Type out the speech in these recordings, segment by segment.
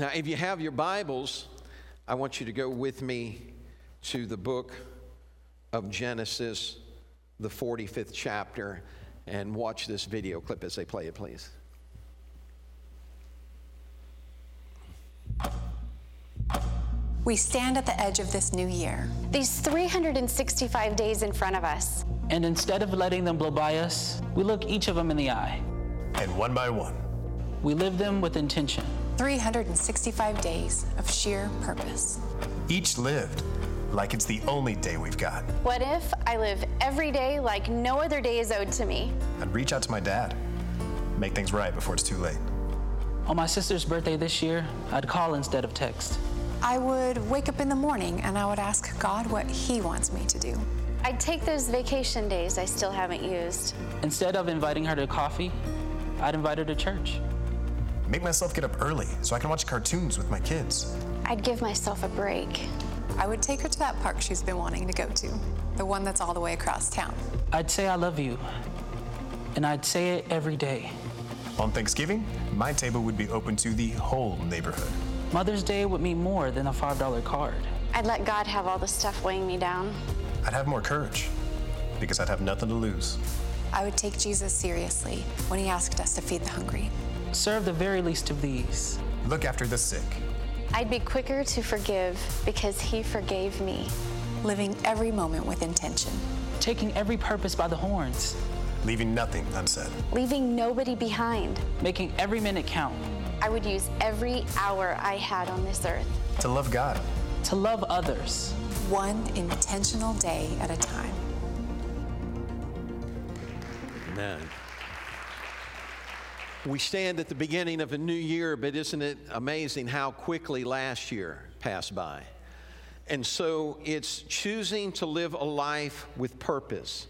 Now, if you have your Bibles, I want you to go with me to the book of Genesis, the 45th chapter, and watch this video clip as they play it, please. We stand at the edge of this new year. These 365 days in front of us. And instead of letting them blow by us, we look each of them in the eye. And one by one, We live them with intention. 365 days of sheer purpose. each lived like it's the only day we've got. What if I live every day like no other day is owed to me? I'd reach out to my dad, make things right before it's too late. On my sister's birthday this year, I'd call instead of text. I would wake up in the morning and I would ask God what He wants me to do. I'd take those vacation days I still haven't used. Instead of inviting her to coffee, I'd invite her to church. Make myself get up early so I can watch cartoons with my kids. I'd give myself a break. I would take her to that park she's been wanting to go to, the one that's all the way across town. I'd say I love you, and I'd say it every day. On Thanksgiving, my table would be open to the whole neighborhood. Mother's Day would mean more than a $5 card. I'd let God have all the stuff weighing me down. I'd have more courage because I'd have nothing to lose. I would take Jesus seriously when He asked us to feed the hungry. Serve the very least of these. Look after the sick. I'd be quicker to forgive because He forgave me. Living every moment with intention. Taking every purpose by the horns. leaving nothing unsaid. Leaving nobody behind. Making every minute count. I would use every hour I had on this earth. To love God, To love others. One intentional day at a time. Amen. We stand at the beginning of a new year, but isn't it amazing how quickly last year passed by? And so it's choosing to live a life with purpose,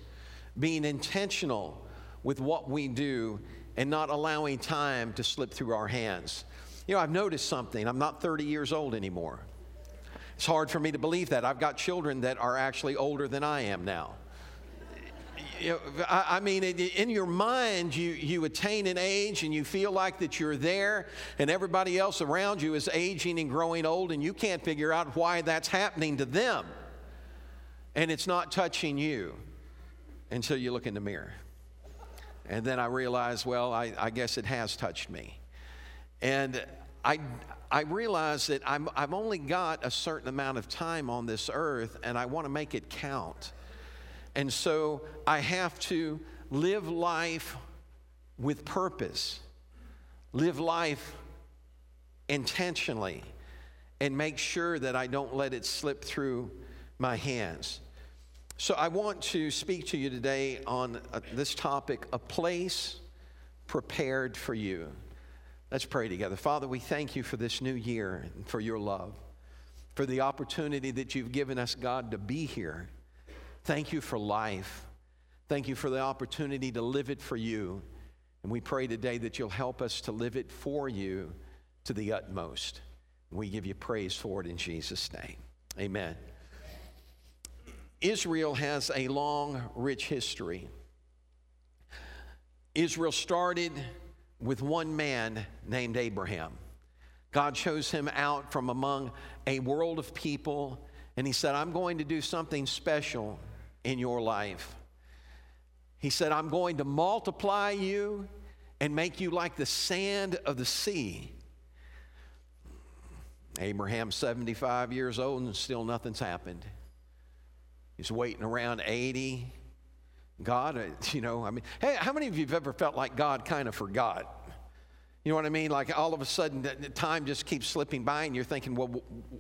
being intentional with what we do, and not allowing time to slip through our hands. You know, I've noticed something. I'm not 30 years old anymore. It's hard for me to believe that. I've got children that are actually older than I am now. I, I mean, in- your mind, you, you attain an age and you feel like that you're there, and everybody else around you is aging and growing old, and you can't figure out why that's happening to them. And it's not touching you until you look in the mirror. And then I realize, well, I, I guess it has touched me. And I, I realize that I'm, I've only got a certain amount of time on this earth, and I want to make it count. And so I have to live life with purpose, live life intentionally, and make sure that I don't let it slip through my hands. So I want to speak to you today on uh, this topic a place prepared for you. Let's pray together. Father, we thank you for this new year and for your love, for the opportunity that you've given us, God, to be here. Thank you for life. Thank you for the opportunity to live it for you. And we pray today that you'll help us to live it for you to the utmost. We give you praise for it in Jesus' name. Amen. Israel has a long, rich history. Israel started with one man named Abraham. God chose him out from among a world of people, and he said, I'm going to do something special in your life. He said, I'm going to multiply you and make you like the sand of the sea. Abraham, 75 years old and still nothing's happened. He's waiting around 80. God, uh, you know, I mean, hey, how many of you have ever felt like God kind of forgot? You know what I mean? Like all of a sudden, time just keeps slipping by, and you're thinking, well,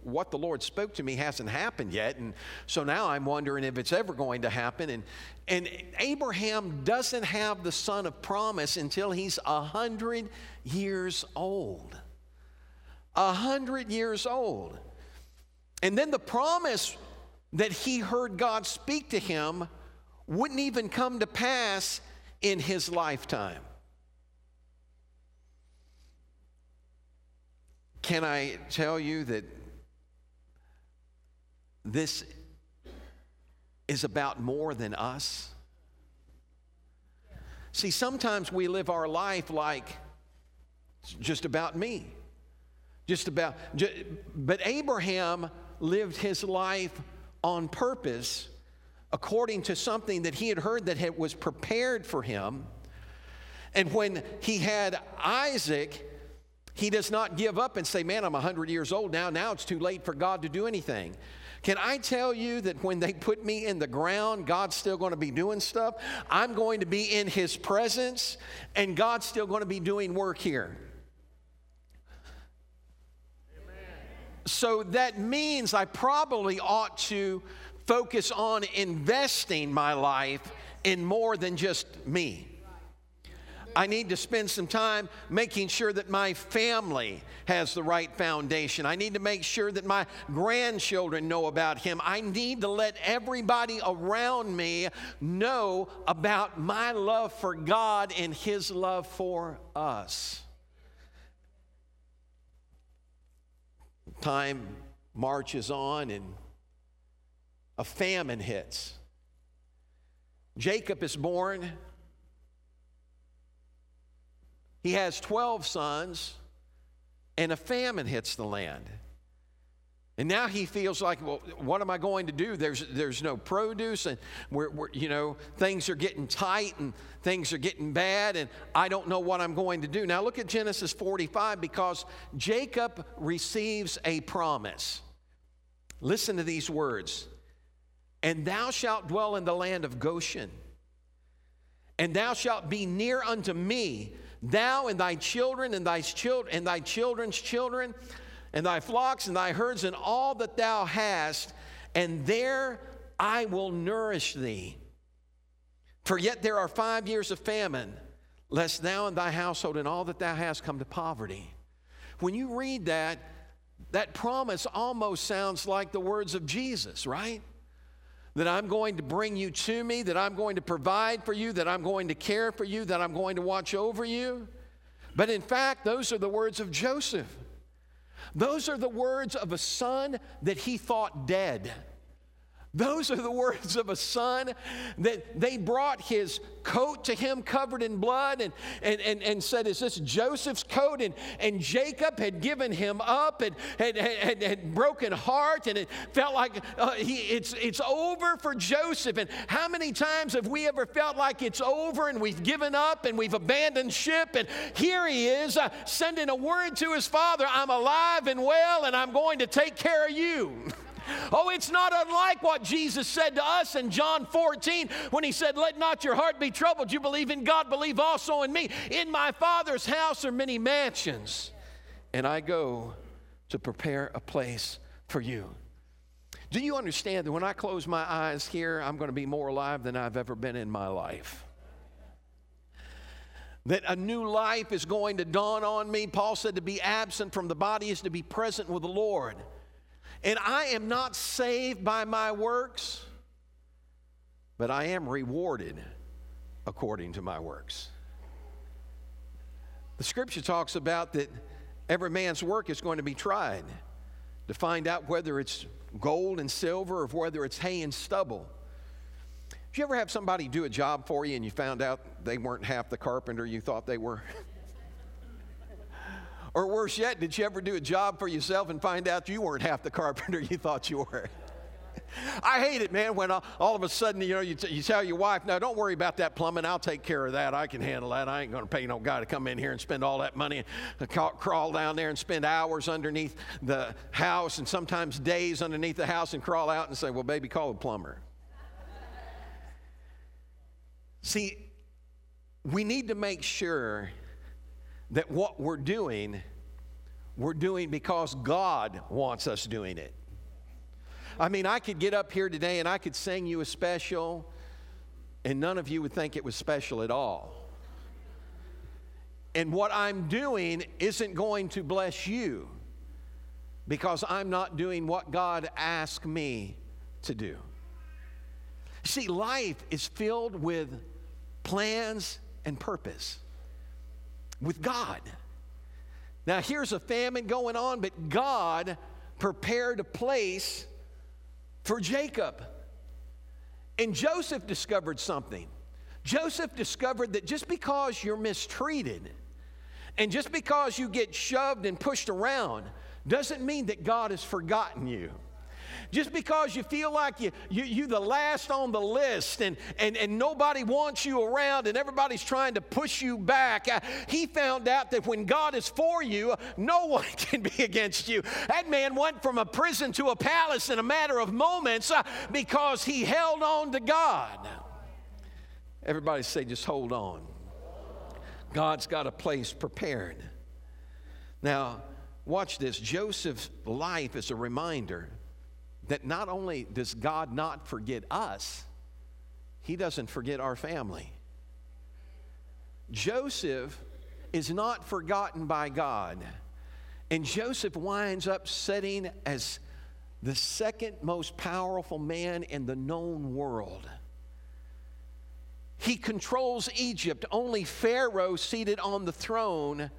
what the Lord spoke to me hasn't happened yet. And so now I'm wondering if it's ever going to happen. And, and Abraham doesn't have the son of promise until he's a 100 years old. A 100 years old. And then the promise that he heard God speak to him wouldn't even come to pass in his lifetime. Can I tell you that this is about more than us? See, sometimes we live our life like it's just about me, just about. But Abraham lived his life on purpose according to something that he had heard that had, was prepared for him. And when he had Isaac, he does not give up and say, Man, I'm 100 years old now. Now it's too late for God to do anything. Can I tell you that when they put me in the ground, God's still going to be doing stuff? I'm going to be in His presence, and God's still going to be doing work here. So that means I probably ought to focus on investing my life in more than just me. I need to spend some time making sure that my family has the right foundation. I need to make sure that my grandchildren know about Him. I need to let everybody around me know about my love for God and His love for us. Time marches on and a famine hits. Jacob is born he has 12 sons, and a famine hits the land. And now he feels like, well, what am I going to do? There's, there's no produce, and we're, we're, you know, things are getting tight and things are getting bad, and I don't know what I'm going to do. Now look at Genesis 45 because Jacob receives a promise. Listen to these words And thou shalt dwell in the land of Goshen, and thou shalt be near unto me thou and thy children and thy children and thy children's children and thy flocks and thy herds and all that thou hast and there I will nourish thee. For yet there are 5 years of famine lest thou and thy household and all that thou hast come to poverty. When you read that that promise almost sounds like the words of Jesus right that I'm going to bring you to me, that I'm going to provide for you, that I'm going to care for you, that I'm going to watch over you. But in fact, those are the words of Joseph. Those are the words of a son that he thought dead. Those are the words of a son that they brought his coat to him covered in blood and, and, and, and said, Is this Joseph's coat? And, and Jacob had given him up and had, had, had broken heart and it felt like uh, he, it's, it's over for Joseph. And how many times have we ever felt like it's over and we've given up and we've abandoned ship? And here he is uh, sending a word to his father I'm alive and well and I'm going to take care of you. Oh, it's not unlike what Jesus said to us in John 14 when he said, Let not your heart be troubled. You believe in God, believe also in me. In my Father's house are many mansions, and I go to prepare a place for you. Do you understand that when I close my eyes here, I'm going to be more alive than I've ever been in my life? That a new life is going to dawn on me. Paul said to be absent from the body is to be present with the Lord. And I am not saved by my works, but I am rewarded according to my works. The scripture talks about that every man's work is going to be tried to find out whether it's gold and silver or whether it's hay and stubble. Did you ever have somebody do a job for you and you found out they weren't half the carpenter you thought they were? Or worse yet, did you ever do a job for yourself and find out you weren't half the carpenter you thought you were? I hate it, man, when all, of a sudden, you know, you, t- you tell your wife, no, don't worry about that plumbing. I'll take care of that. I can handle that. I ain't going to pay no guy to come in here and spend all that money and uh, crawl down there and spend hours underneath the house and sometimes days underneath the house and crawl out and say, well, baby, call a plumber. See, we need to make sure that what we're doing, we're doing because God wants us doing it. I mean, I could get up here today and I could sing you a special, and none of you would think it was special at all. And what I'm doing isn't going to bless you because I'm not doing what God asked me to do. See, life is filled with plans and purpose with God. Now, here's a famine going on, but God prepared a place for Jacob. And Joseph discovered something. Joseph discovered that just because you're mistreated and just because you get shoved and pushed around doesn't mean that God has forgotten you. Just because you feel like you, you, you're the last on the list and, and, and nobody wants you around and everybody's trying to push you back, uh, he found out that when God is for you, no one can be against you. That man went from a prison to a palace in a matter of moments uh, because he held on to God. Everybody say, just hold on. God's got a place prepared. Now, watch this. Joseph's life is a reminder that not only does God not forget us, he doesn't forget our family. Joseph is not forgotten by God. And Joseph winds up sitting as the second most powerful man in the known world. He controls Egypt. Only Pharaoh, seated on the throne,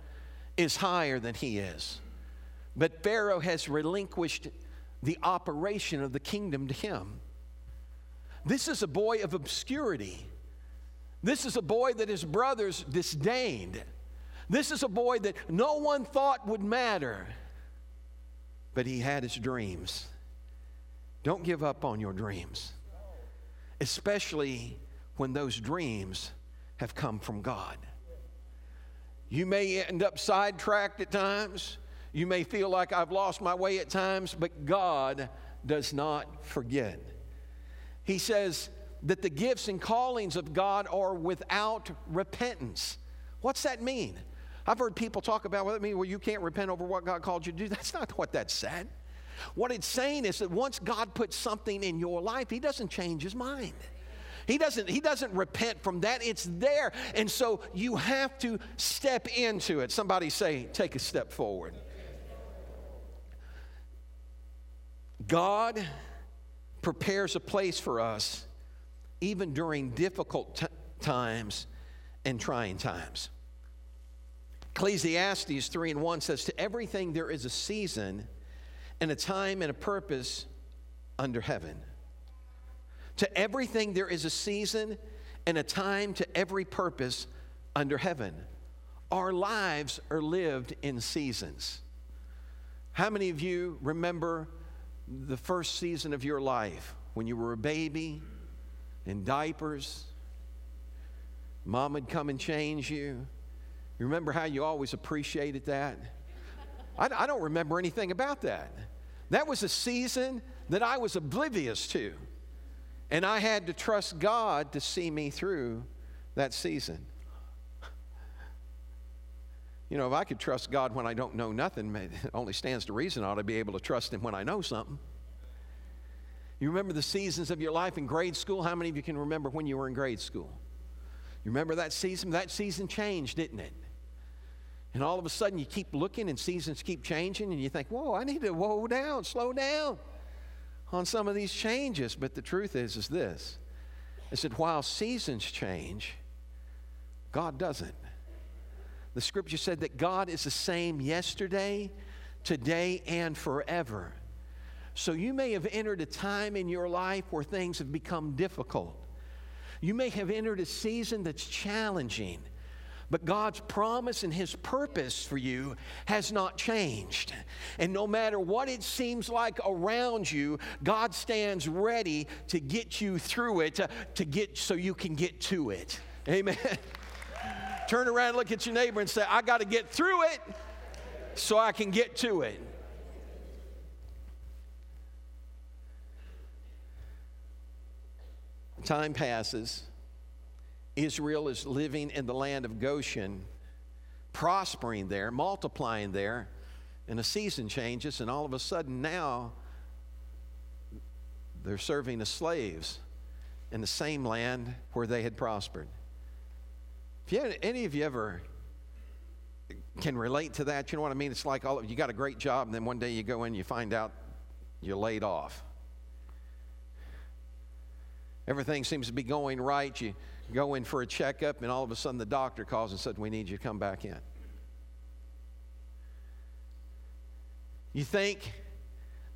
is higher than he is. But Pharaoh has relinquished the operation of the kingdom to him. This is a boy of obscurity. This is a boy that his brothers disdained. This is a boy that no one thought would matter. But he had his dreams. Don't give up on your dreams, especially when those dreams have come from God. You may end up sidetracked at times. You may feel like I've lost my way at times, but God does not forget. He says that the gifts and callings of God are without repentance. What's that mean? I've heard people talk about what it means, well, you can't repent over what God called you to do. That's not what that said. What it's saying is that once God puts something in your life, He doesn't change His mind. He doesn't, he doesn't repent from that. It's there. And so you have to step into it. Somebody say, take a step forward. God prepares a place for us even during difficult t- times and trying times. Ecclesiastes 3 and 1 says, To everything there is a season and a time and a purpose under heaven. To everything there is a season and a time to every purpose under heaven. Our lives are lived in seasons. How many of you remember the first season of your life when you were a baby in diapers. Mom would come and change you. You remember how you always appreciated that? I, I don't remember anything about that. That was a season that I was oblivious to. And I had to trust God to see me through that season. You know, if I could trust God when I don't know nothing, it only stands to reason I ought to be able to trust Him when I know something. You remember the seasons of your life in grade school? How many of you can remember when you were in grade school? You remember that season? That season changed, didn't it? And all of a sudden you keep looking and seasons keep changing and you think, whoa, I need to whoa down, slow down on some of these changes. But the truth is, is this is that while seasons change, God doesn't. The scripture said that God is the same yesterday, today, and forever. So you may have entered a time in your life where things have become difficult. You may have entered a season that's challenging. But God's promise and His purpose for you has not changed. And no matter what it seems like around you, God stands ready to get you through it, to, to get so you can get to it. Amen. Turn around, look at your neighbor, and say, I got to get through it so I can get to it. Time passes. Israel is living in the land of Goshen, prospering there, multiplying there, and a season changes, and all of a sudden now they're serving as slaves in the same land where they had prospered. If any of you ever can relate to that, you know what I mean? It's like all, of, you got a great job, and then one day you go in, you find out you're laid off. Everything seems to be going right. You go in for a checkup, and all of a sudden the doctor calls and said, We need you to come back in. You think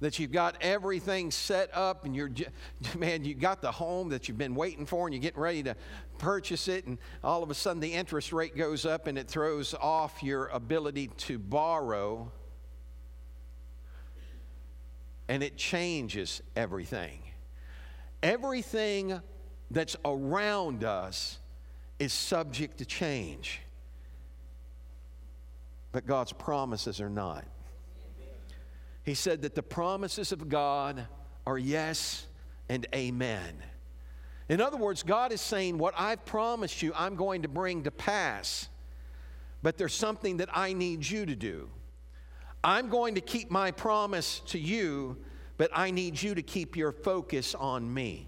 that you've got everything set up and you're man you've got the home that you've been waiting for and you're getting ready to purchase it and all of a sudden the interest rate goes up and it throws off your ability to borrow and it changes everything. Everything that's around us is subject to change, but God's promises are not. He said that the promises of God are yes and amen. In other words, God is saying, What I've promised you, I'm going to bring to pass. But there's something that I need you to do. I'm going to keep my promise to you, but I need you to keep your focus on me.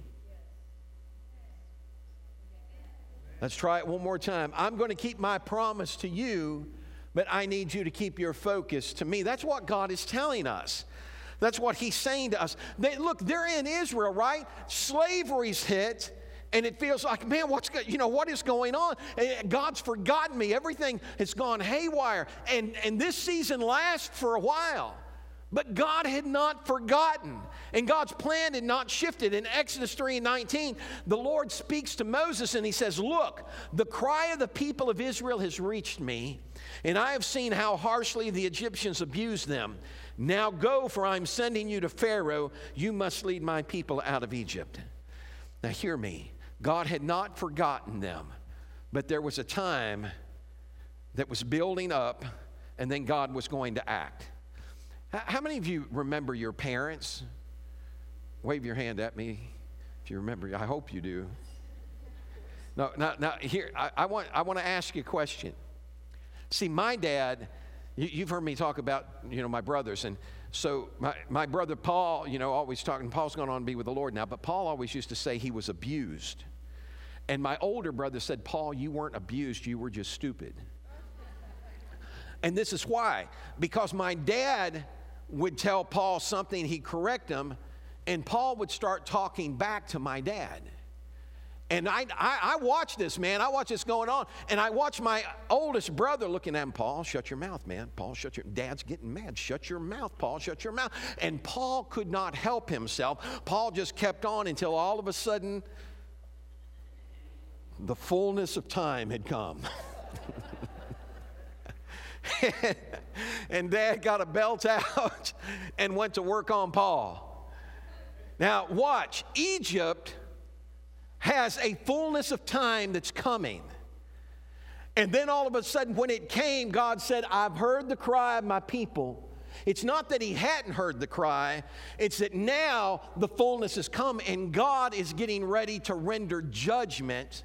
Let's try it one more time. I'm going to keep my promise to you, but I need you to keep your focus to me. That's what God is telling us. That's what he's saying to us. They, look, they're in Israel, right? Slavery's hit. And it feels like, man, what's you know what is going on? God's forgotten me. Everything has gone haywire, and and this season lasts for a while. But God had not forgotten, and God's plan had not shifted. In Exodus 3 and 19, the Lord speaks to Moses and he says, Look, the cry of the people of Israel has reached me, and I have seen how harshly the Egyptians abuse them. Now go, for I'm sending you to Pharaoh. You must lead my people out of Egypt. Now, hear me. God had not forgotten them, but there was a time that was building up, and then God was going to act. How many of you remember your parents? Wave your hand at me if you remember. I hope you do. No, now, now here, I, I, want, I want to ask you a question. See, my dad, you, have heard me talk about, you know, my brothers. And so my, my brother Paul, you know, always talking, Paul's gone on to be with the Lord now, but Paul always used to say he was abused. And my older brother said, Paul, you weren't abused, you were just stupid. And this is why. Because my dad would tell Paul something, he'd correct him, and Paul would start talking back to my dad. And I, I, I watch this, man. I watch this going on. And I watch my oldest brother looking at him, Paul, shut your mouth, man. Paul, shut your Dad's getting mad. Shut your mouth, Paul, shut your mouth. And Paul could not help himself. Paul just kept on until all of a sudden the fullness of time had come. and dad got a belt out and went to work on Paul. Now, watch, Egypt has a fullness of time that's coming. And then all of a sudden, when it came, God said, I've heard the cry of my people. It's not that he hadn't heard the cry, it's that now the fullness has come and God is getting ready to render judgment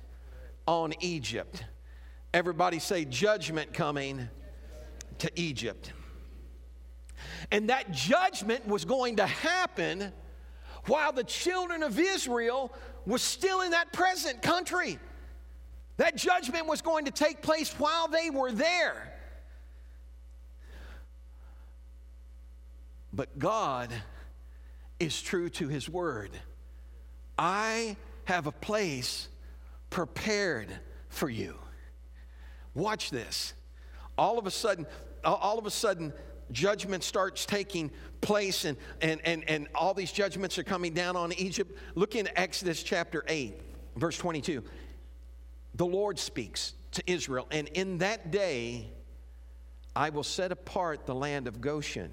on Egypt. Everybody say, judgment coming to Egypt. And that judgment was going to happen while the children of Israel was still in that present country. That judgment was going to take place while they were there. But God is true to his word. I have a place prepared for you. Watch this. All of a sudden, all of a sudden, judgment starts taking place and, and, and, and all these judgments are coming down on Egypt. Look in Exodus chapter 8, verse 22. The Lord speaks to Israel, and in that day I will set apart the land of Goshen,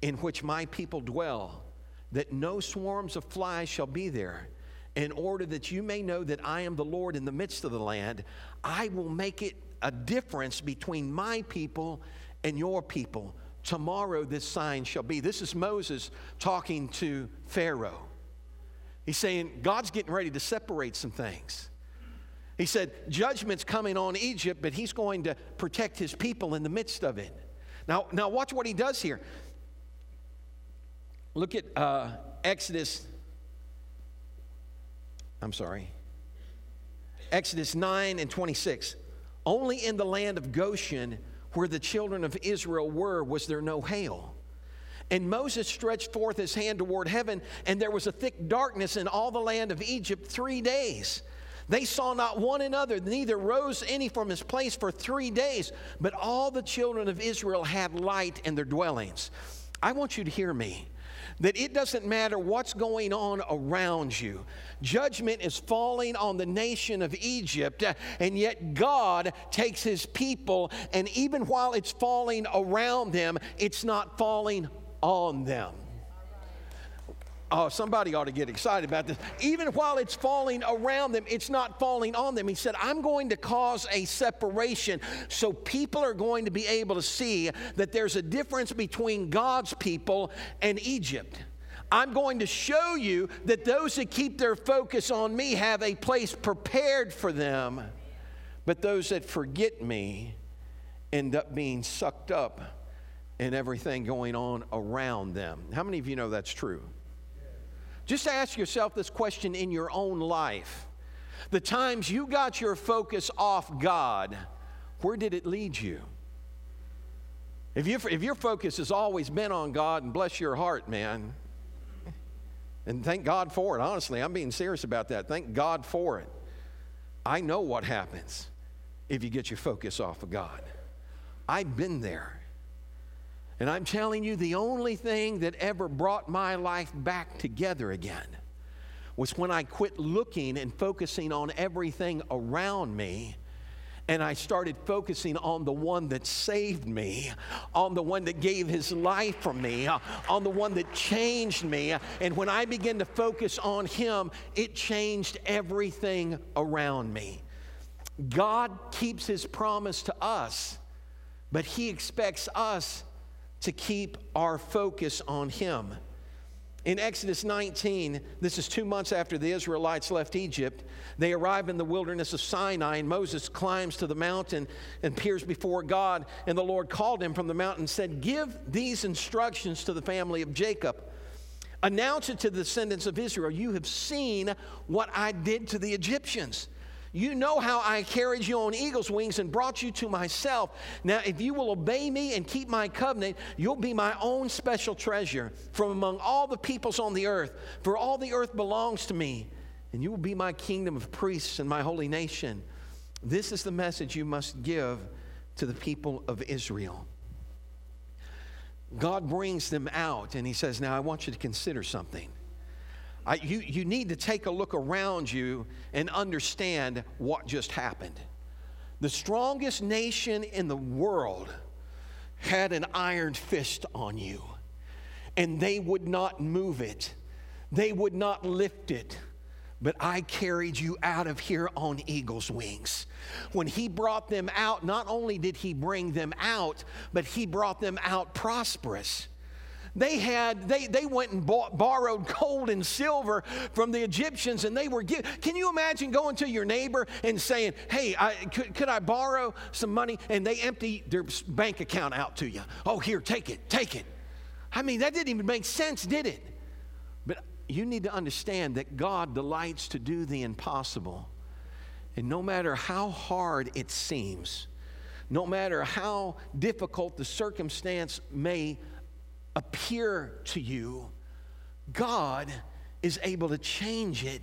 in which my people dwell, that no swarms of flies shall be there. In order that you may know that I am the Lord in the midst of the land, I will make it a difference between my people and your people. Tomorrow this sign shall be. This is Moses talking to Pharaoh. He's saying, God's getting ready to separate some things. He said, Judgment's coming on Egypt, but he's going to protect his people in the midst of it. Now, now watch what he does here. Look at uh, Exodus, I'm sorry, Exodus 9 and 26. Only in the land of Goshen where the children of Israel were was there no hail. And Moses stretched forth his hand toward heaven, and there was a thick darkness in all the land of Egypt three days. They saw not one another, neither rose any from his place for three days. But all the children of Israel had light in their dwellings. I want you to hear me that it doesn't matter what's going on around you. Judgment is falling on the nation of Egypt, uh, and yet God takes his people, and even while it's falling around them, it's not falling on them. Oh, somebody ought to get excited about this. Even while it's falling around them, it's not falling on them. He said, I'm going to cause a separation so people are going to be able to see that there's a difference between God's people and Egypt. I'm going to show you that those that keep their focus on me have a place prepared for them, but those that forget me end up being sucked up in everything going on around them. How many of you know that's true? Just ask yourself this question in your own life. The times you got your focus off God, where did it lead you? If, you, if your focus has always been on God, and bless your heart, man, and thank God for it, honestly, I'm being serious about that. Thank God for it. I know what happens if you get your focus off of God. I've been there. And I'm telling you, the only thing that ever brought my life back together again was when I quit looking and focusing on everything around me. And I started focusing on the one that saved me, on the one that gave his life for me, on the one that changed me. And when I began to focus on him, it changed everything around me. God keeps his promise to us, but he expects us to keep our focus on Him. In Exodus 19, this is two months after the Israelites left Egypt, they arrive in the wilderness of Sinai, and Moses climbs to the mountain and peers before God. And the Lord called him from the mountain and said, Give these instructions to the family of Jacob. Announce it to the descendants of Israel. You have seen what I did to the Egyptians. You know how I carried you on eagle's wings and brought you to myself. Now, if you will obey me and keep my covenant, you'll be my own special treasure from among all the peoples on the earth. For all the earth belongs to me, and you will be my kingdom of priests and my holy nation. This is the message you must give to the people of Israel. God brings them out, and He says, Now I want you to consider something. I, you, you need to take a look around you and understand what just happened. The strongest nation in the world had an iron fist on you, and they would not move it, they would not lift it. But I carried you out of here on eagle's wings. When he brought them out, not only did he bring them out, but he brought them out prosperous. They had, they, they went and bought, borrowed gold and silver from the Egyptians and they were give, Can you imagine going to your neighbor and saying, hey, I, could, could I borrow some money? And they empty their bank account out to you. Oh, here, take it, take it. I mean, that didn't even make sense, did it? But you need to understand that God delights to do the impossible. And no matter how hard it seems, no matter how difficult the circumstance may appear to you, God is able to change it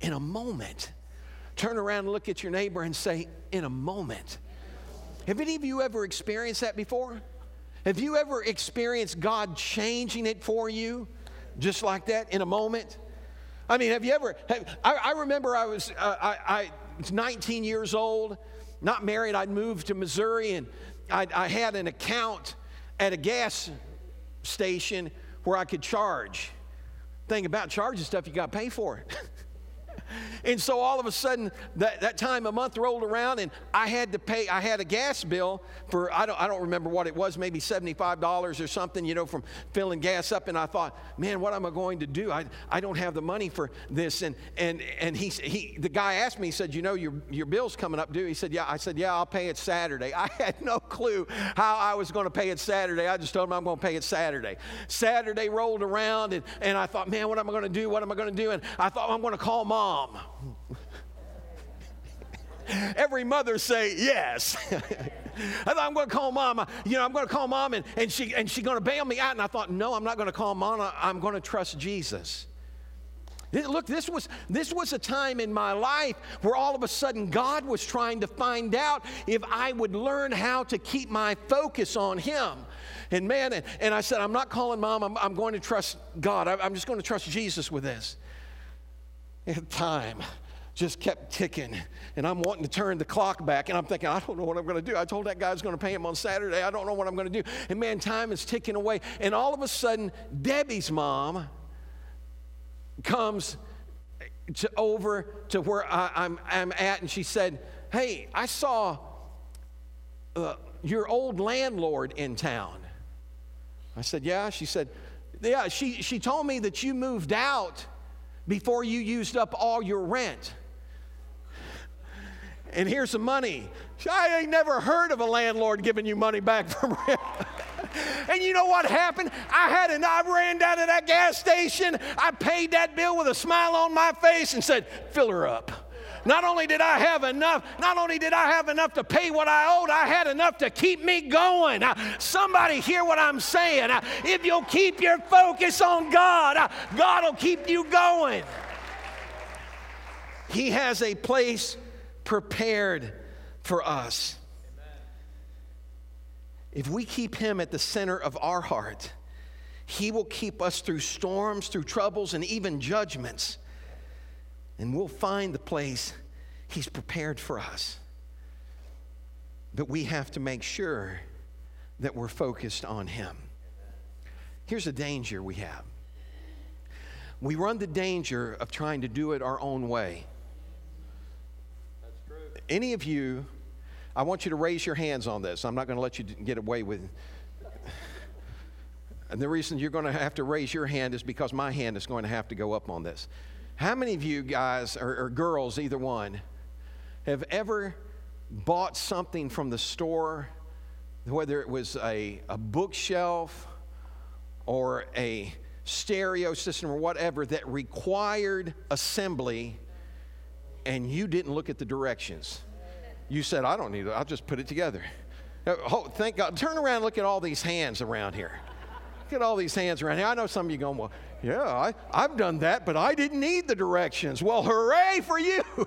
in a moment. Turn around and look at your neighbor and say, in a moment. Have any of you ever experienced that before? Have you ever experienced God changing it for you just like that in a moment? I mean, have you ever? Have, I, I, remember I was, uh, I, I, was 19 years old, not married. I'd moved to Missouri and I, I had an account at a gas station where I could charge. Thing about charging stuff, you got to pay for it. and so all of a sudden, that, that time a month rolled around, and I had to pay. I had a gas bill for I don't I don't remember what it was, maybe seventy five dollars or something, you know, from filling gas up. And I thought, man, what am I going to do? I, I don't have the money for this. And and and he he the guy asked me, he said, you know, your your bill's coming up due. He said, yeah. I said, yeah, I'll pay it Saturday. I had no clue how I was going to pay it Saturday. I just told him I'm going to pay it Saturday. Saturday rolled around, and and I thought, man, what am I going to do? What am I going to do? And I thought I'm going to call mom. Every mother say yes. I thought I'm going to call mom. You know, I'm going to call mom, and, and she and she's going to bail me out. And I thought, no, I'm not going to call mom. I'm going to trust Jesus. Look, this was, this was a time in my life where all of a sudden God was trying to find out if I would learn how to keep my focus on Him. And man, and, and I said, I'm not calling mom, I'm, I'm going to trust God. I, I'm just going to trust Jesus with this. Time, just kept ticking. And I'm wanting to turn the clock back. And I'm thinking, I don't know what I'm going to do. I told that guy I was going to pay him on Saturday. I don't know what I'm going to do. And man, time is ticking away. And all of a sudden, Debbie's mom comes to, over to where I, am I'm, I'm at. And she said, Hey, I saw uh, your old landlord in town. I said, Yeah. She said, Yeah. She, she told me that you moved out before you used up all your rent and here's some money. I ain't never heard of a landlord giving you money back from rent. and you know what happened? I had an I ran down to that gas station. I paid that bill with a smile on my face and said, "Fill her up." Not only did I have enough, not only did I have enough to pay what I owed, I had enough to keep me going. Uh, somebody hear what I'm saying. Uh, if you'll keep your focus on God, uh, God will keep you going. He has a place prepared for us. If we keep Him at the center of our heart, He will keep us through storms, through troubles, and even judgments. And we'll find the place He's prepared for us. But we have to make sure that we're focused on Him. Here's a danger we have we run the danger of trying to do it our own way any of you, I want you to raise your hands on this. I'm not going to let you get away with and the reason you're going to have to raise your hand is because my hand is going to have to go up on this. How many of you guys, or, or, girls, either one, have ever bought something from the store, whether it was a, a bookshelf or a stereo system or whatever, that required assembly and you didn't look at the directions. You said, I don't need it, I'll just put it together. Oh, thank God. Turn around look at all these hands around here. Look at all these hands around here. I know some of you going, Well, yeah, I, I've done that, but I didn't need the directions. Well, hooray for you.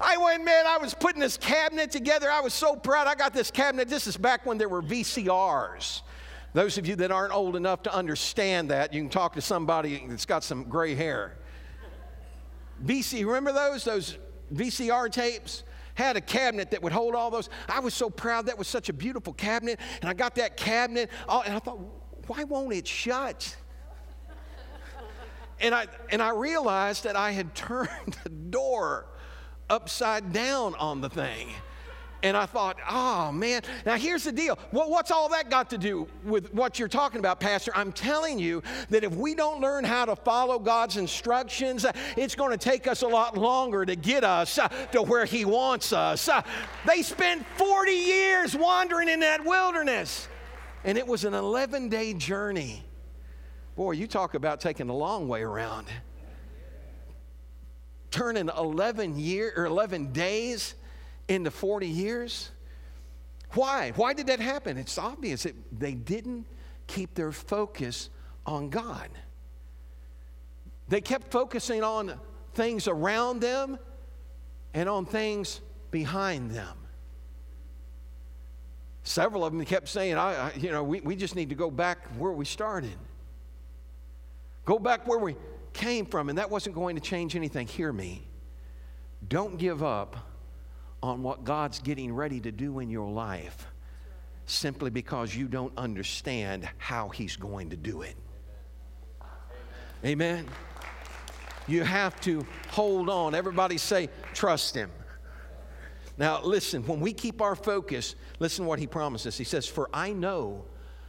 I went, man, I was putting this cabinet together. I was so proud. I got this cabinet. This is back when there were VCRs. Those of you that aren't old enough to understand that, you can talk to somebody that's got some gray hair. VC, remember those? Those VCR tapes? Had a cabinet that would hold all those. I was so proud. That was such a beautiful cabinet. And I got that cabinet, oh, and I thought, why won't it shut? And I, and I realized that I had turned the door upside down on the thing. And I thought, oh man. Now here's the deal. Well, what's all that got to do with what you're talking about, Pastor? I'm telling you that if we don't learn how to follow God's instructions, it's going to take us a lot longer to get us to where He wants us. They spent 40 years wandering in that wilderness, and it was an 11 day journey. Boy, you talk about taking a long way around. Turning 11 year or 11 days into 40 years. Why? Why did that happen? It's obvious they didn't keep their focus on God. They kept focusing on things around them and on things behind them. Several of them kept saying, I, I, you know, we, we just need to go back where we started. Go back where we came from, and that wasn't going to change anything. Hear me. Don't give up on what God's getting ready to do in your life simply because you don't understand how He's going to do it. Amen. You have to hold on. Everybody say, trust Him. Now, listen, when we keep our focus, listen to what He promises. He says, For I know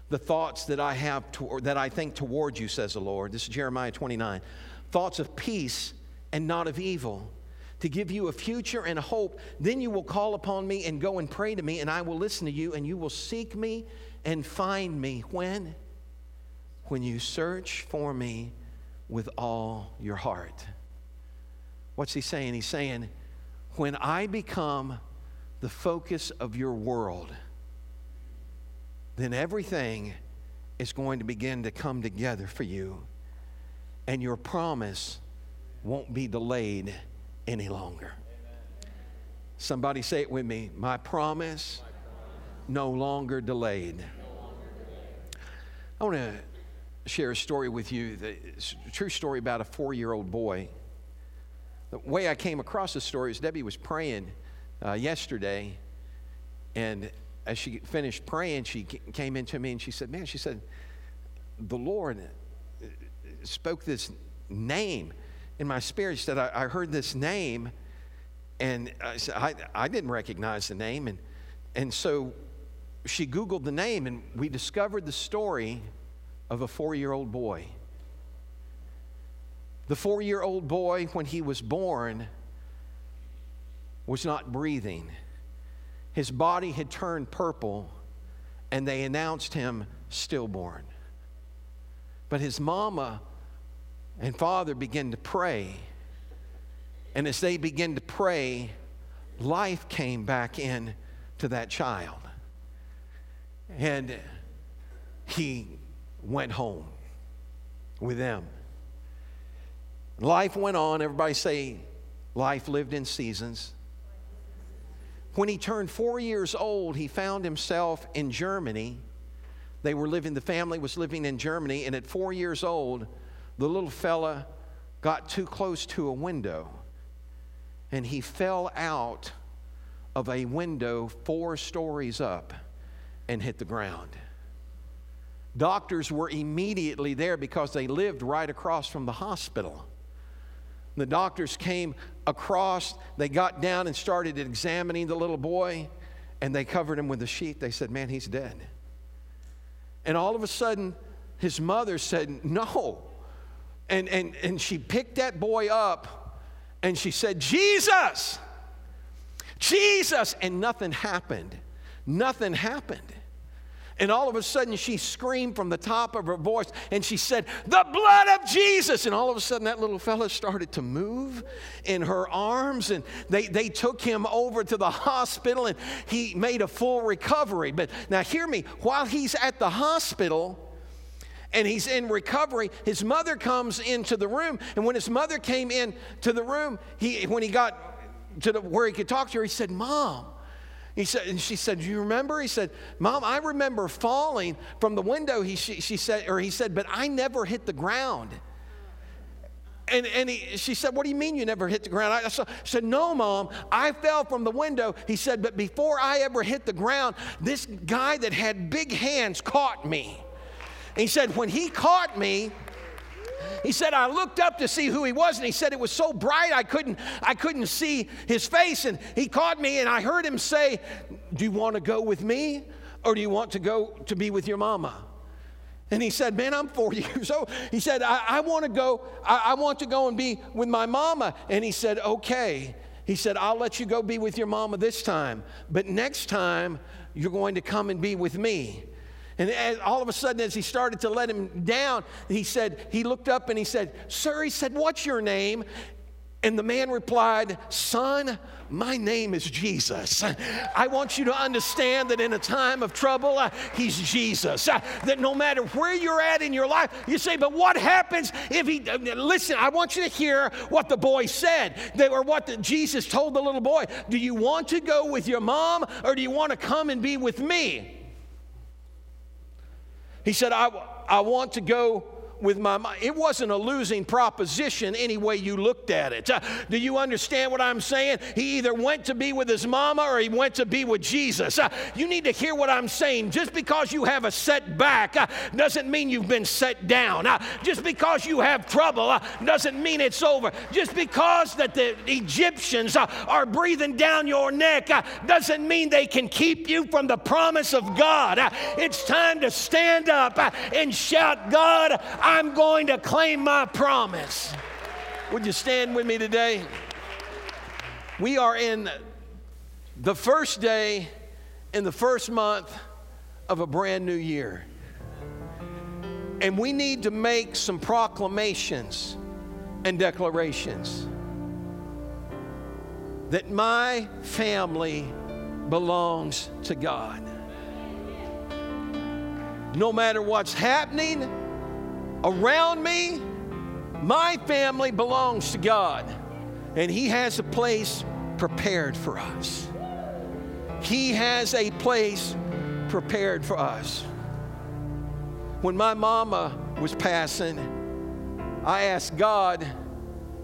the thoughts that I have, to, that I think toward you, says the Lord. This is Jeremiah 29. Thoughts of peace and not of evil to give you a future and a hope. Then you will call upon me and go and pray to me, and I will listen to you, and you will seek me and find me. When? When you search for me with all your heart. What's he saying? He's saying, when I become the focus of your world, then everything is going to begin to come together for you, and your promise won't be delayed any longer. Somebody say it with me. My promise, no longer delayed. I want to share a story with you. A true story about a four year old boy. the way I came across this story is Debbie was praying uh, yesterday, and as she finished praying, she came into me and she said, Man, she said, the Lord uh, spoke this name in my spirit. She said, I, I heard this name, and I, said, I, I didn't recognize the name. And, and so she Googled the name, and we discovered the story of a four year old boy. The four year old boy, when he was born, was not breathing. His body had turned purple, and they announced him stillborn. But his mama and father began to pray. And as they began to pray, life came back in to that child. And he went home with them. Life went on. Everybody say, life lived in seasons. When he turned four years old, he found himself in Germany. They were living, the family was living in Germany, and at four years old, the little fella got too close to a window and he fell out of a window four stories up and hit the ground. Doctors were immediately there because they lived right across from the hospital. The doctors came across, they got down and started examining the little boy, and they covered him with a sheet. They said, Man, he's dead. And all of a sudden, his mother said, No. And, and, and she picked that boy up and she said, Jesus, Jesus. And nothing happened. Nothing happened. And all of a sudden, she screamed from the top of her voice and she said, The blood of Jesus. And all of a sudden, that little fella started to move in her arms. And they, they took him over to the hospital and he made a full recovery. But now, hear me, while he's at the hospital, and he's in recovery. His mother comes into the room, and when his mother came in to the room, he when he got to the, where he could talk to her, he said, "Mom, he said, and she said, Do you remember? He said, Mom, I remember falling from the window. He, she, she said, or he said, but I never hit the ground. And, and he, she said, What do you mean you never hit the ground? I said, No, mom, I fell from the window. He said, But before I ever hit the ground, this guy that had big hands caught me. And he said, When he caught me, he said, I looked up to see who he was, and he said it was so bright I couldn't, I couldn't see his face. And he caught me, and I heard him say, Do you want to go with me, or do you want to go to be with your mama? And he said, Man, I'm 40 years old. He said, I, I want to go, I, I want to go and be with my mama. And he said, Okay. He said, I'll let you go be with your mama this time, but next time you're going to come and be with me. And all of a sudden, as he started to let him down, he said, he looked up and he said, Sir, he said, What's your name? And the man replied, Son, my name is Jesus. I want you to understand that in a time of trouble, uh, He's Jesus. Uh, that no matter where you're at in your life, you say, But what happens if He. Uh, listen, I want you to hear what the boy said, they, or what the, Jesus told the little boy. Do you want to go with your mom, or do you want to come and be with me? He said, I, I want to go with my mind. It wasn't a losing proposition any way you looked at it. Uh, do you understand what I'm saying? He either went to be with his mama or he went to be with Jesus. Uh, you need to hear what I'm saying. Just because you have a setback uh, doesn't mean you've been set down. Uh, just because you have trouble uh, doesn't mean it's over. Just because that the Egyptians uh, are breathing down your neck doesn't mean they can keep you from the promise of God. it's time to stand up and shout, God, I'm going to claim my promise. Would you stand with me today? We are in the first day in the first month of a brand new year. And we need to make some proclamations and declarations that my family belongs to God. No matter what's happening, around me, my family belongs to God, and He has a place prepared for us. He has a place prepared for us. When my mama was passing, I asked God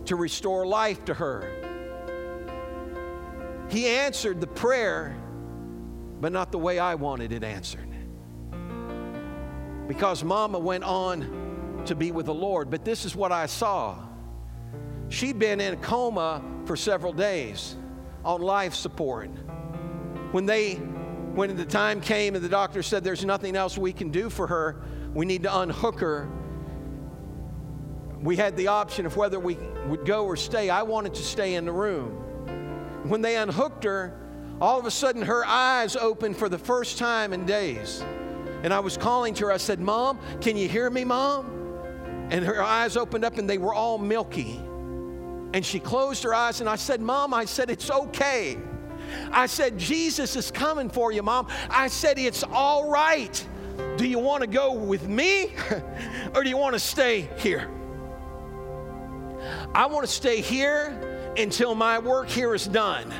to restore life to her. He answered the prayer, but not the way I wanted it answered. Because Mama went on to be with the Lord, but this is what I saw. She'd been in a coma for several days on life support. When they when the time came and the doctor said there's nothing else we can do for her, we need to unhook her. We had the option of whether we would go or stay. I wanted to stay in the room. When they unhooked her, all of a sudden her eyes opened for the first time in days. And I was calling to her. I said, Mom, can you hear me, Mom? And her eyes opened up and they were all milky. And she closed her eyes and I said, Mom, I said, it's okay. I said, Jesus is coming for you, Mom. I said, it's all right. Do you want to go with me or do you want to stay here? I want to stay here until my work here is done.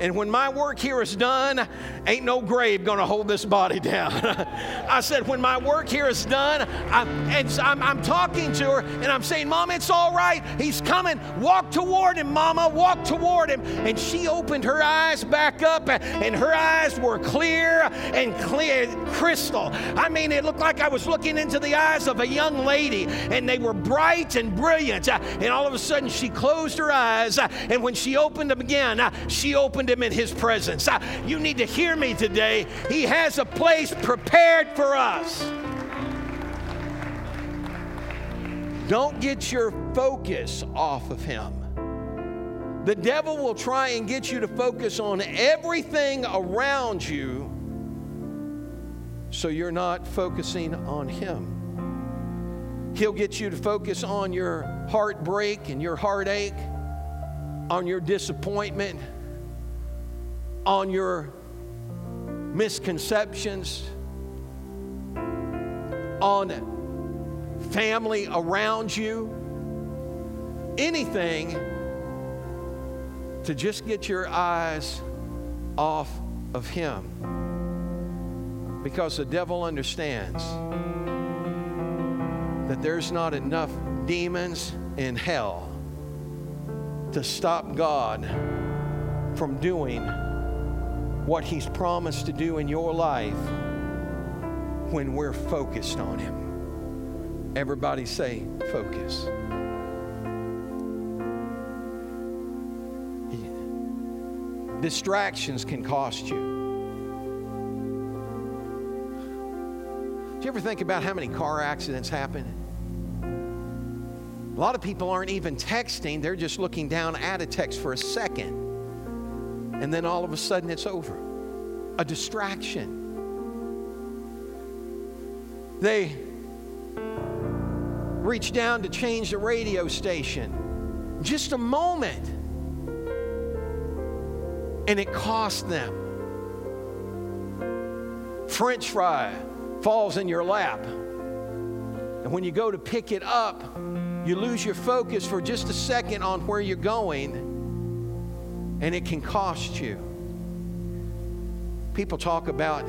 And when my work here is done, ain't no grave going to hold this body down. I said, when my work here is done, I'm, I'm, I'm talking to her and I'm saying, Mom, it's all right. He's coming. Walk toward him, Mama. Walk toward him. And she opened her eyes back up and her eyes were clear and clear, crystal. I mean, it looked like I was looking into the eyes of a young lady and they were bright and brilliant. And all of a sudden, she closed her eyes. And when she opened them again, she opened them in his presence. You need to hear me today. He has a place prepared for us. Don't get your focus off of him. The devil will try and get you to focus on everything around you so you're not focusing on him. He'll get you to focus on your heartbreak and your heartache, on your disappointment, on your misconceptions, on family around you, anything to just get your eyes off of Him. Because the devil understands that there's not enough demons in hell to stop God from doing what He's promised to do in your life when we're focused on Him. Everybody say, focus. Distractions can cost you. Do you ever think about how many car accidents happen? A lot of people aren't even texting, they're just looking down at a text for a second and then all of a sudden it's over. A distraction. They reach down to change the radio station. Just a moment. And it costs them. French fry falls in your lap. And when you go to pick it up, you lose your focus for just a second on where you're going and it can cost you. People talk about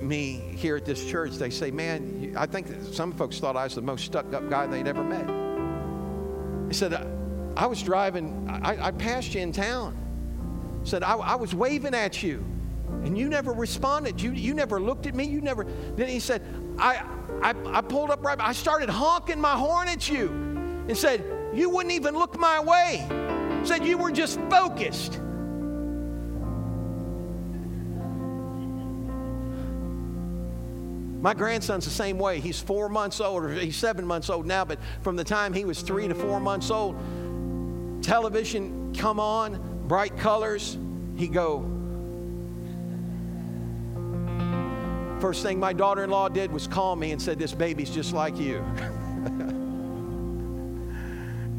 me here at this church. They say, Man, I think some folks thought I was the most stuck up guy they'd ever met. He said, I was driving, I, I passed you in town. Said, I, I, was waving at you and you never responded. You, you never looked at me. You never. Then he said, I, I, I pulled up right, I started honking my horn at you and said, You wouldn't even look my way said you were just focused. My grandson's the same way. He's four months old, or he's seven months old now, but from the time he was three to four months old, television come on, bright colors, he go. First thing my daughter-in-law did was call me and said, This baby's just like you.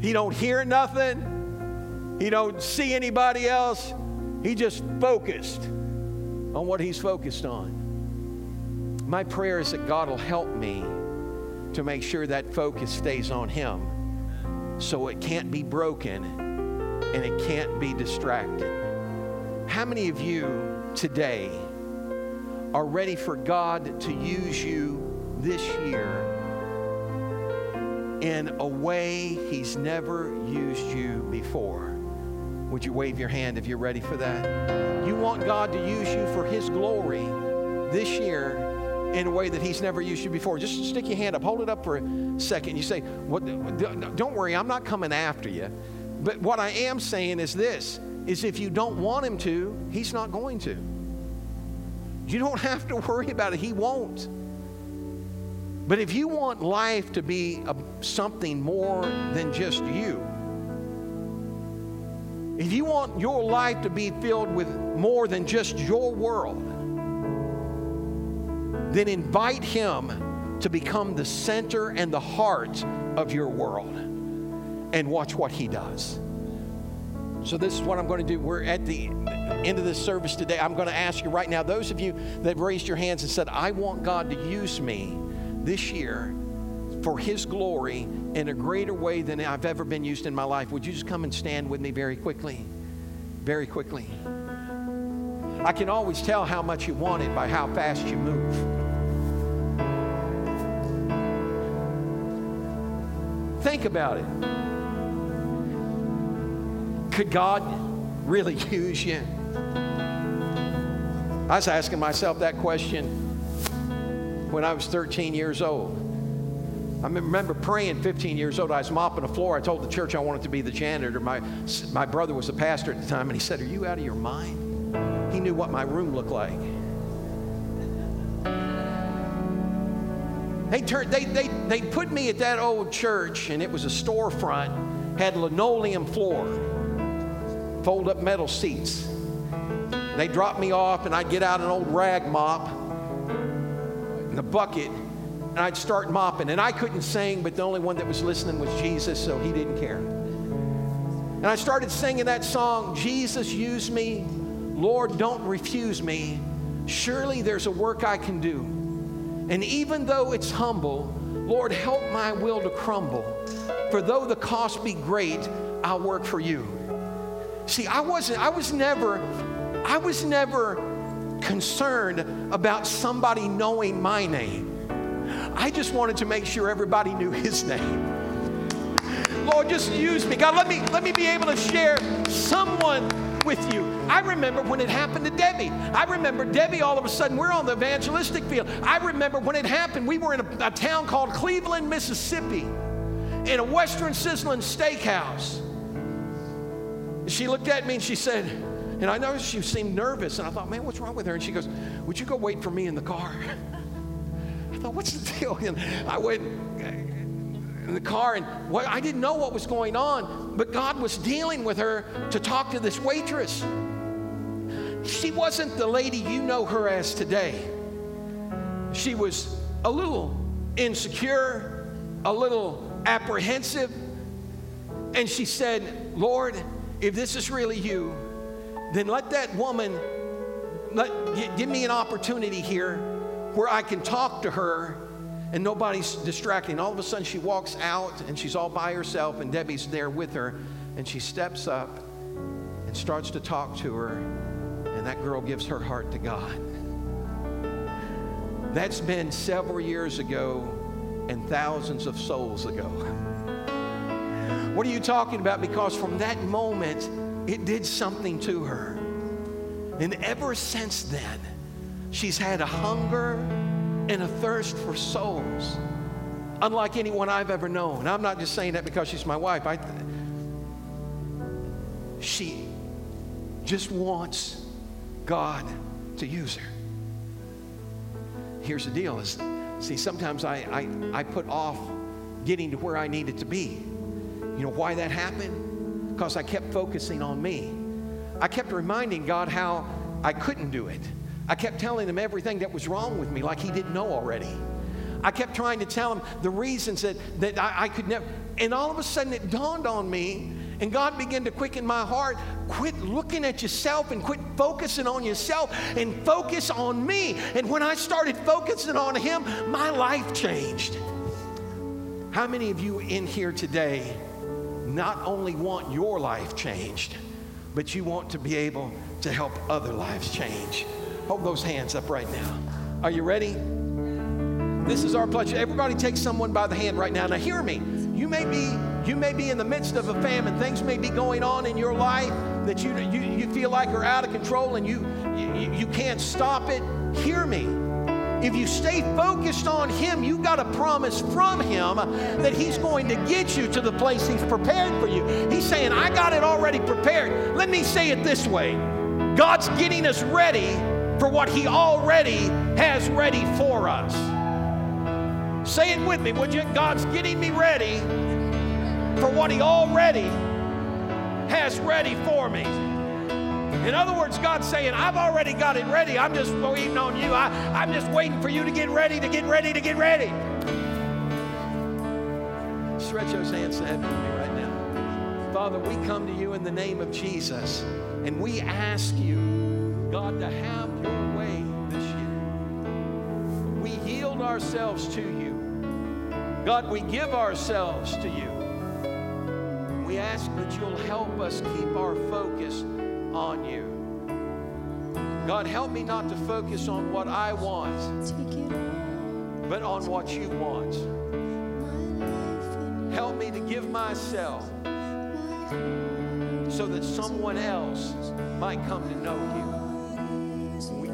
he don't hear nothing. He don't see anybody else. He just focused on what he's focused on. My prayer is that God will help me to make sure that focus stays on him so it can't be broken and it can't be distracted. How many of you today are ready for God to use you this year in a way He's never used you before. Would you wave your hand if you're ready for that? You want God to use you for His glory this year in a way that He's never used you before. Just stick your hand up, hold it up for a second. You say, what, Don't worry, I'm not coming after you. But what I am saying is this is if you don't want him to, he's not going to. You don't have to worry about it. He won't. But if you want life to be a, something more than just you, if you want your life to be filled with more than just your world, then invite Him to become the center and the heart of your world and watch what He does. So, this is what I'm going to do. We're at the end of this service today. I'm going to ask you right now, those of you that raised your hands and said, I want God to use me this year for His glory in a greater way than I've ever been used in my life, would you just come and stand with me very quickly? Very quickly. I can always tell how much you want it by how fast you move. Think about it. Could God really use you? I was asking myself that question when I was 13 years old. I remember praying 15 years old. I was mopping the floor. I told the church I wanted to be the janitor. My, my brother was a pastor at the time, and he said, Are you out of your mind? He knew what my room looked like. They, turned, they, they, they put me at that old church, and it was a storefront, had linoleum floor fold up metal seats. They'd drop me off, and I'd get out an old rag mop and a bucket, and I'd start mopping. And I couldn't sing, but the only one that was listening was Jesus, so he didn't care. And I started singing that song, Jesus, use me. Lord, don't refuse me. Surely there's a work I can do. And even though it's humble, Lord, help my will to crumble. For though the cost be great, I'll work for you. See, I wasn't, I was never, I was never concerned about somebody knowing my name. I just wanted to make sure everybody knew his name. Lord, just use me. God, let me let me be able to share someone with you. I remember when it happened to Debbie. I remember Debbie all of a sudden, we're on the evangelistic field. I remember when it happened, we were in a, a town called Cleveland, Mississippi, in a Western Sizzlin steakhouse. She looked at me and she said, and I noticed she seemed nervous. And I thought, man, what's wrong with her? And she goes, Would you go wait for me in the car? I thought, what's the deal? And I went in the car, and I didn't know what was going on, but God was dealing with her to talk to this waitress. She wasn't the lady you know her as today. She was a little insecure, a little apprehensive. And she said, Lord, if this is really you, then let that woman let give me an opportunity here where I can talk to her and nobody's distracting. All of a sudden she walks out and she's all by herself and Debbie's there with her and she steps up and starts to talk to her and that girl gives her heart to God. That's been several years ago and thousands of souls ago. What are you talking about? Because from that moment, it did something to her. And ever since then, she's had a hunger and a thirst for souls, unlike anyone I've ever known. I'm not just saying that because she's my wife. I, she just wants God to use her. Here's the deal is, see, sometimes I, I, I put off getting to where I needed to be you know why that happened? Because I kept focusing on me. I kept reminding God how I couldn't do it. I kept telling him everything that was wrong with me, like he didn't know already. I kept trying to tell him the reasons that, that I, I could never. And all of a sudden it dawned on me, and God began to quicken my heart. Quit looking at yourself and quit focusing on yourself and focus on me. And when I started focusing on Him, my life changed. How many of you in here today not only want your life changed, but you want to be able to help other lives change. Hold those hands up right now. Are you ready? This is our pledge. Everybody take someone by the hand right now. Now, hear me. You may be you may be in the midst of a famine. Things may be going on in your life that you you, you feel like are out of control and you, you you can't stop it. Hear me. If you stay focused on Him, you got a promise from Him that He's going to get you to the place He's prepared for you. He's saying, I got it already prepared. Let me say it this way God's getting us ready for what He already has ready for us. Say it with me, would you? God's getting me ready for what He already has ready for me. In other words, God's saying, I've already got it ready. I'm just waiting on you. I, I'm just waiting for you to get ready, to get ready, to get ready. Stretch those hands to heaven with me right now. Father, we come to you in the name of Jesus, and we ask you, God, to have your way this year. We yield ourselves to you. God, we give ourselves to you. We ask that you'll help us keep our focus on you. God, help me not to focus on what I want, but on what you want. Help me to give myself so that someone else might come to know you.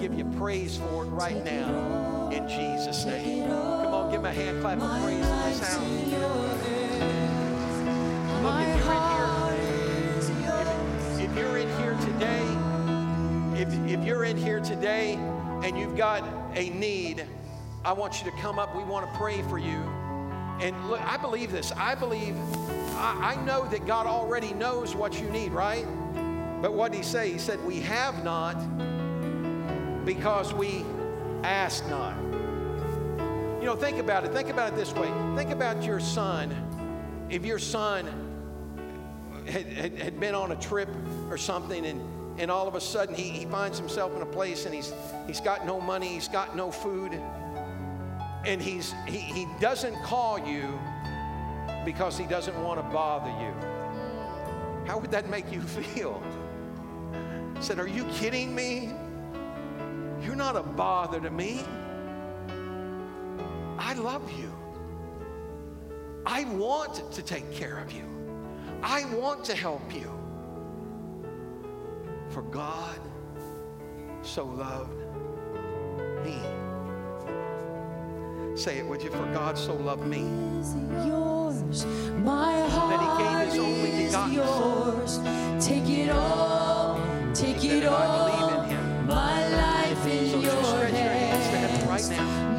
Give you praise for it right now in Jesus' name. Come on, give me a hand clap of praise in this house. Look, if you're in here, if, if you're in here today, if, if you're in here today and you've got a need, I want you to come up. We want to pray for you. And look, I believe this. I believe, I, I know that God already knows what you need, right? But what did he say? He said, We have not because we ask not. You know, think about it. Think about it this way. Think about your son. If your son had, had, had been on a trip or something and and all of a sudden he, he finds himself in a place and he's he's got no money he's got no food and he's he, he doesn't call you because he doesn't want to bother you how would that make you feel I said are you kidding me you're not a bother to me i love you i want to take care of you i want to help you for God so loved me. Say it, would you? For God so loved me. Yours, my heart That he gave his only begotten yours. Take it all, take it if I all. believe in him. Right now.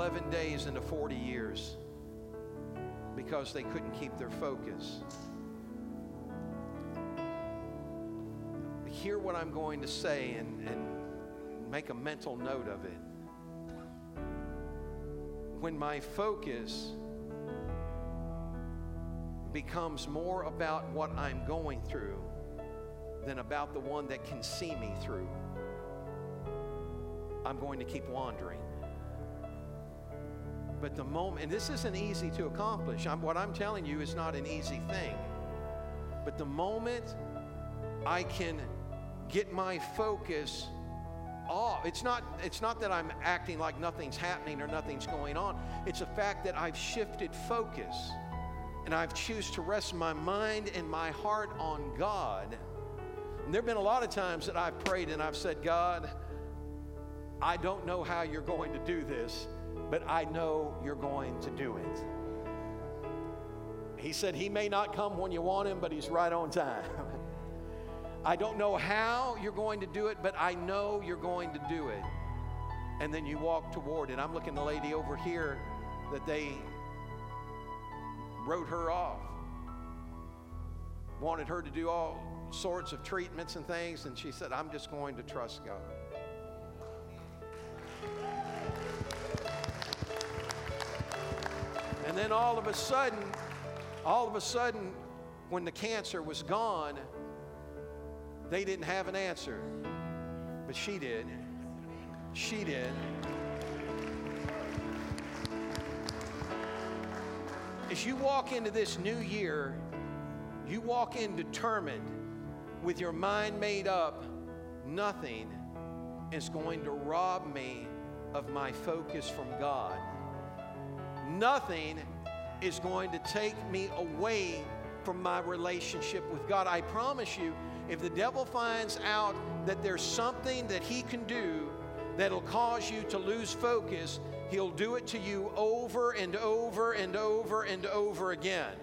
11 days into 40 years because they couldn't keep their focus. Hear what I'm going to say and, and make a mental note of it. When my focus becomes more about what I'm going through than about the one that can see me through, I'm going to keep wandering. But the moment, and this isn't easy to accomplish, I'm, what I'm telling you is not an easy thing. But the moment I can get my focus off, it's not, it's not that I'm acting like nothing's happening or nothing's going on. It's a fact that I've shifted focus and I've choose to rest my mind and my heart on God. And there have been a lot of times that I've prayed and I've said, God, I don't know how you're going to do this, but I know you're going to do it. He said, He may not come when you want Him, but He's right on time. I don't know how you're going to do it, but I know you're going to do it. And then you walk toward it. I'm looking at the lady over here that they wrote her off, wanted her to do all sorts of treatments and things, and she said, I'm just going to trust God. And then all of a sudden, all of a sudden, when the cancer was gone, they didn't have an answer. But she did. She did. As you walk into this new year, you walk in determined with your mind made up, nothing is going to rob me of my focus from God. Nothing is going to take me away from my relationship with God. I promise you, if the devil finds out that there's something that he can do that'll cause you to lose focus, he'll do it to you over and over and over and over again.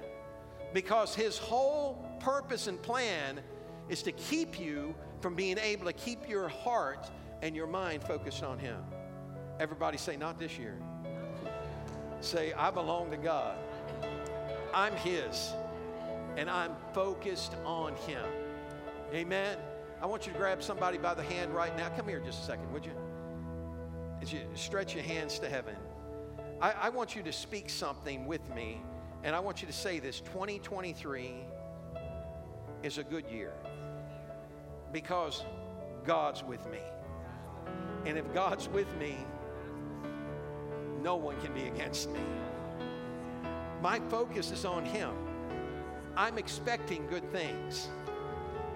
Because his whole purpose and plan is to keep you from being able to keep your heart and your mind focused on him. Everybody say, Not this year. Say, I belong to God. I'm his, and I'm focused on him. Amen. I want you to grab somebody by the hand right now. Come here just a second, would you? As you stretch your hands to heaven, I, I want you to speak something with me, and I want you to say this 2023 is a good year because God's with me. And if God's with me, no one can be against me. My focus is on Him. I'm expecting good things.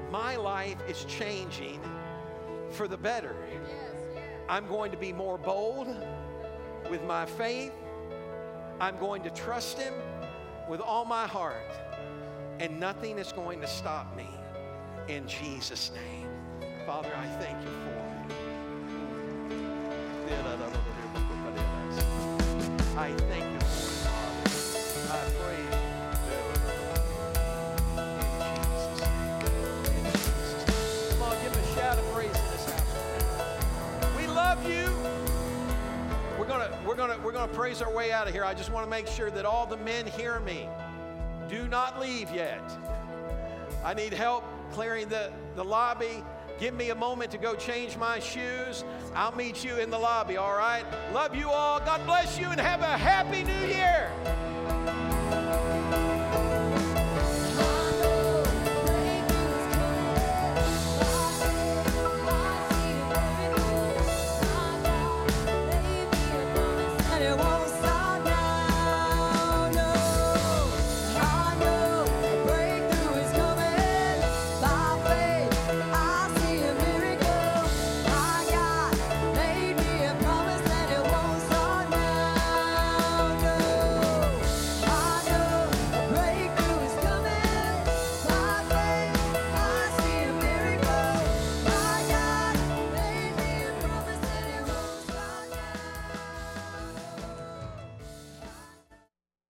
My life is changing for the better. I'm going to be more bold with my faith. I'm going to trust Him with all my heart. And nothing is going to stop me in Jesus' name. Father, I thank you for it. I thank you for it, Father. I you. In Jesus' name. Come on, give him a shout of praise in this house. We love you. We're gonna, we're gonna, we're gonna praise our way out of here. I just want to make sure that all the men hear me. Do not leave yet. I need help clearing the, the lobby. Give me a moment to go change my shoes. I'll meet you in the lobby, all right? Love you all. God bless you and have a happy new year.